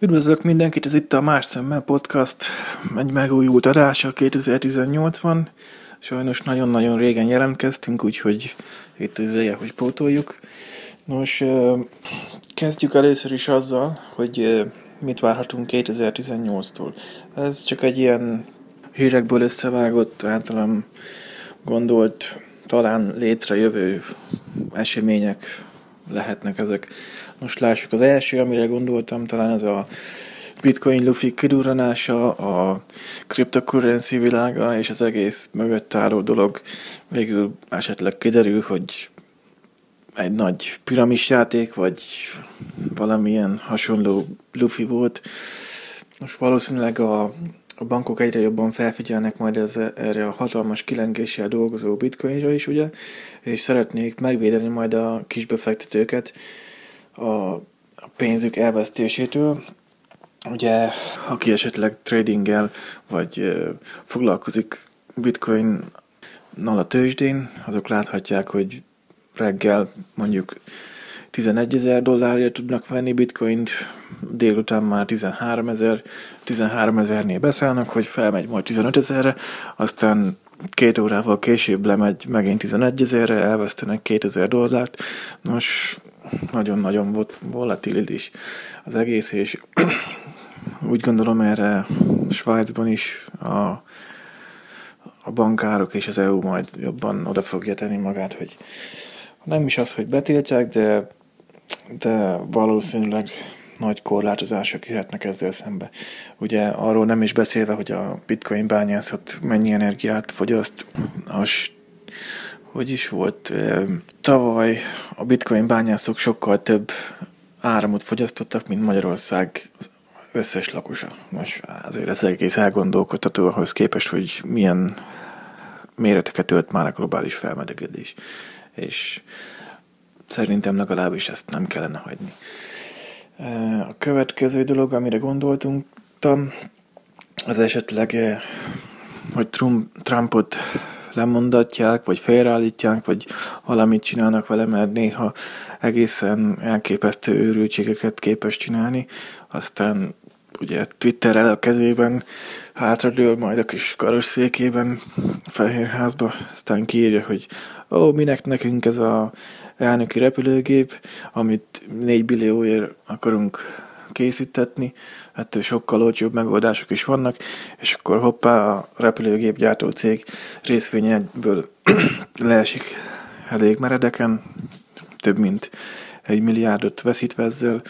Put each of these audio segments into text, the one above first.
Üdvözlök mindenkit, ez itt a Más Szemmel Podcast, egy megújult adása 2018 van. Sajnos nagyon-nagyon régen jelentkeztünk, úgyhogy itt az ideje, hogy pótoljuk. Nos, kezdjük először is azzal, hogy mit várhatunk 2018-tól. Ez csak egy ilyen hírekből összevágott, általam gondolt, talán létrejövő események lehetnek ezek. Most lássuk az első, amire gondoltam, talán ez a Bitcoin Luffy kidurranása, a cryptocurrency világa és az egész mögött álló dolog végül esetleg kiderül, hogy egy nagy piramis játék, vagy valamilyen hasonló Luffy volt. Most valószínűleg a, a bankok egyre jobban felfigyelnek majd ez, erre a hatalmas kilengéssel dolgozó bitcoinra is, ugye, és szeretnék megvédeni majd a kisbefektetőket a, a pénzük elvesztésétől. Ugye, aki esetleg tradinggel, vagy ö, foglalkozik bitcoin a tőzsdén, azok láthatják, hogy reggel mondjuk 11 ezer dollárért tudnak venni bitcoint, délután már 13 ezer, 13 ezernél beszállnak, hogy felmegy majd 15 ezerre, aztán két órával később lemegy megint 11 ezerre, elvesztenek 2000 dollárt. Nos, nagyon-nagyon volatilis az egész, és úgy gondolom erre Svájcban is a, a bankárok és az EU majd jobban oda fogja tenni magát, hogy nem is az, hogy betiltják, de, de valószínűleg nagy korlátozások jöhetnek ezzel szembe. Ugye arról nem is beszélve, hogy a bitcoin bányászat mennyi energiát fogyaszt, az hogy is volt, tavaly a bitcoin bányászok sokkal több áramot fogyasztottak, mint Magyarország összes lakosa. Most azért ez egész elgondolkodható ahhoz képest, hogy milyen méreteket ölt már a globális felmelegedés. És szerintem legalábbis ezt nem kellene hagyni. A következő dolog, amire gondoltunk, az esetleg, hogy Trump, Trumpot lemondatják, vagy félreállítják, vagy valamit csinálnak vele, mert néha egészen elképesztő őrültségeket képes csinálni, aztán ugye Twitterrel a kezében hátradől, majd a kis karosszékében Fehérházba, aztán kiírja, hogy ó, minek nekünk ez a elnöki repülőgép, amit 4 billióért akarunk készítetni, ettől sokkal olcsóbb megoldások is vannak, és akkor hoppá a repülőgép gyártó cég részvényekből leesik elég meredeken, több mint egy milliárdot veszítve ezzel,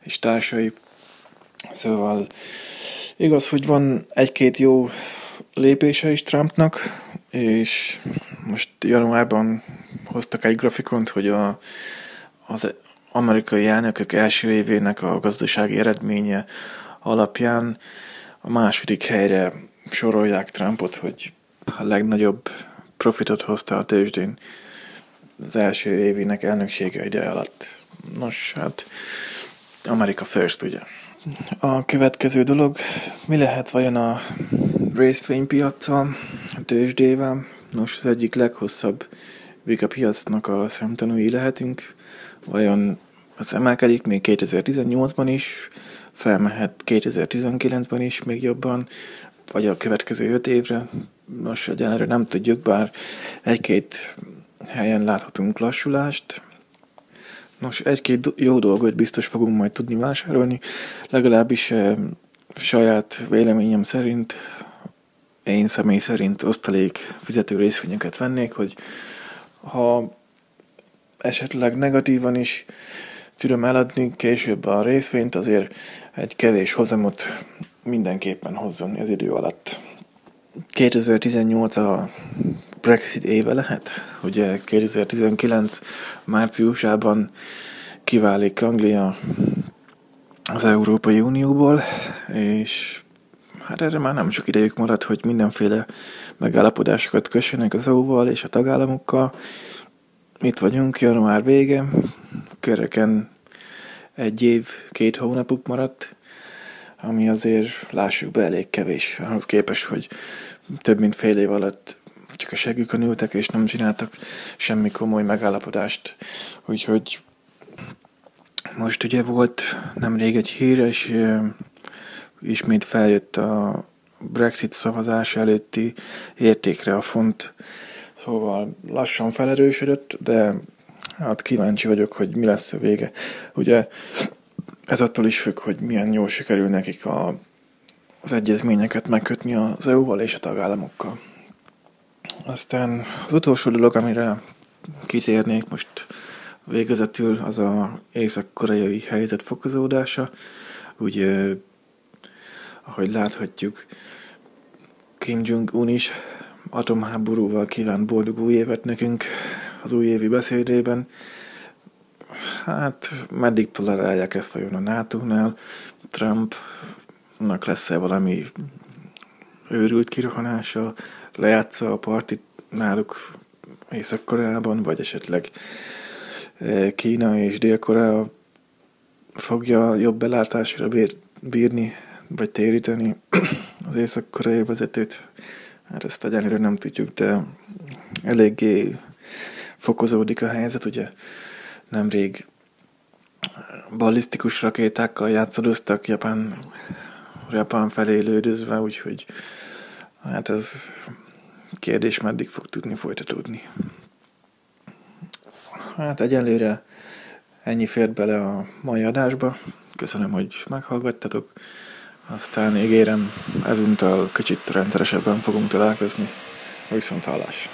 és társai. Szóval igaz, hogy van egy-két jó lépése is Trumpnak, és most januárban hoztak egy grafikont, hogy a, az amerikai elnökök első évének a gazdasági eredménye alapján a második helyre sorolják Trumpot, hogy a legnagyobb profitot hozta a tőzsdén az első évének elnöksége ide alatt. Nos, hát Amerika first, ugye. A következő dolog, mi lehet vajon a részvénypiacsal, a tőzsdével? Nos, az egyik leghosszabb vika piacnak a szemtanúi lehetünk. Vajon az emelkedik még 2018-ban is, felmehet 2019-ben is még jobban, vagy a következő öt évre. Nos, egyenlőre nem tudjuk, bár egy-két helyen láthatunk lassulást. Nos, egy-két jó dolgot biztos fogunk majd tudni vásárolni, legalábbis eh, saját véleményem szerint, én személy szerint osztalék fizető részvényeket vennék, hogy ha esetleg negatívan is tudom eladni később a részvényt, azért egy kevés hozamot mindenképpen hozzon ez idő alatt. 2018 a Brexit éve lehet? Ugye 2019 márciusában kiválik Anglia az Európai Unióból, és hát erre már nem sok idejük maradt, hogy mindenféle megállapodásokat kössenek az EU-val és a tagállamokkal. Itt vagyunk, január vége, köreken egy év, két hónapuk maradt, ami azért lássuk be elég kevés, ahhoz képest, hogy több mint fél év alatt csak a segükön ültek, és nem csináltak semmi komoly megállapodást. Úgyhogy Most ugye volt nemrég egy hír, és ismét feljött a Brexit szavazás előtti értékre a font, szóval lassan felerősödött, de hát kíváncsi vagyok, hogy mi lesz a vége. Ugye ez attól is függ, hogy milyen jól sikerül nekik a, az egyezményeket megkötni az EU-val és a tagállamokkal. Aztán az utolsó dolog, amire kitérnék most végezetül, az a észak-koreai helyzet fokozódása. Ugye, ahogy láthatjuk, Kim Jong-un is atomháborúval kíván boldog új évet nekünk az újévi beszédében. Hát, meddig tolerálják ezt vajon a NATO-nál? Trumpnak lesz-e valami őrült kirohanása, lejátsza a partit náluk Észak-Koreában, vagy esetleg e, Kína és Dél-Korea fogja jobb belátásra bírni, vagy téríteni az észak-koreai vezetőt. Hát ezt egyenlőre nem tudjuk, de eléggé fokozódik a helyzet, ugye nemrég ballisztikus rakétákkal játszadoztak Japán, Japán felé lődözve, úgyhogy hát ez kérdés meddig fog tudni folytatódni. Hát egyelőre ennyi fért bele a mai adásba. Köszönöm, hogy meghallgattatok. Aztán ígérem, ezúttal kicsit rendszeresebben fogunk találkozni. Viszont hallás!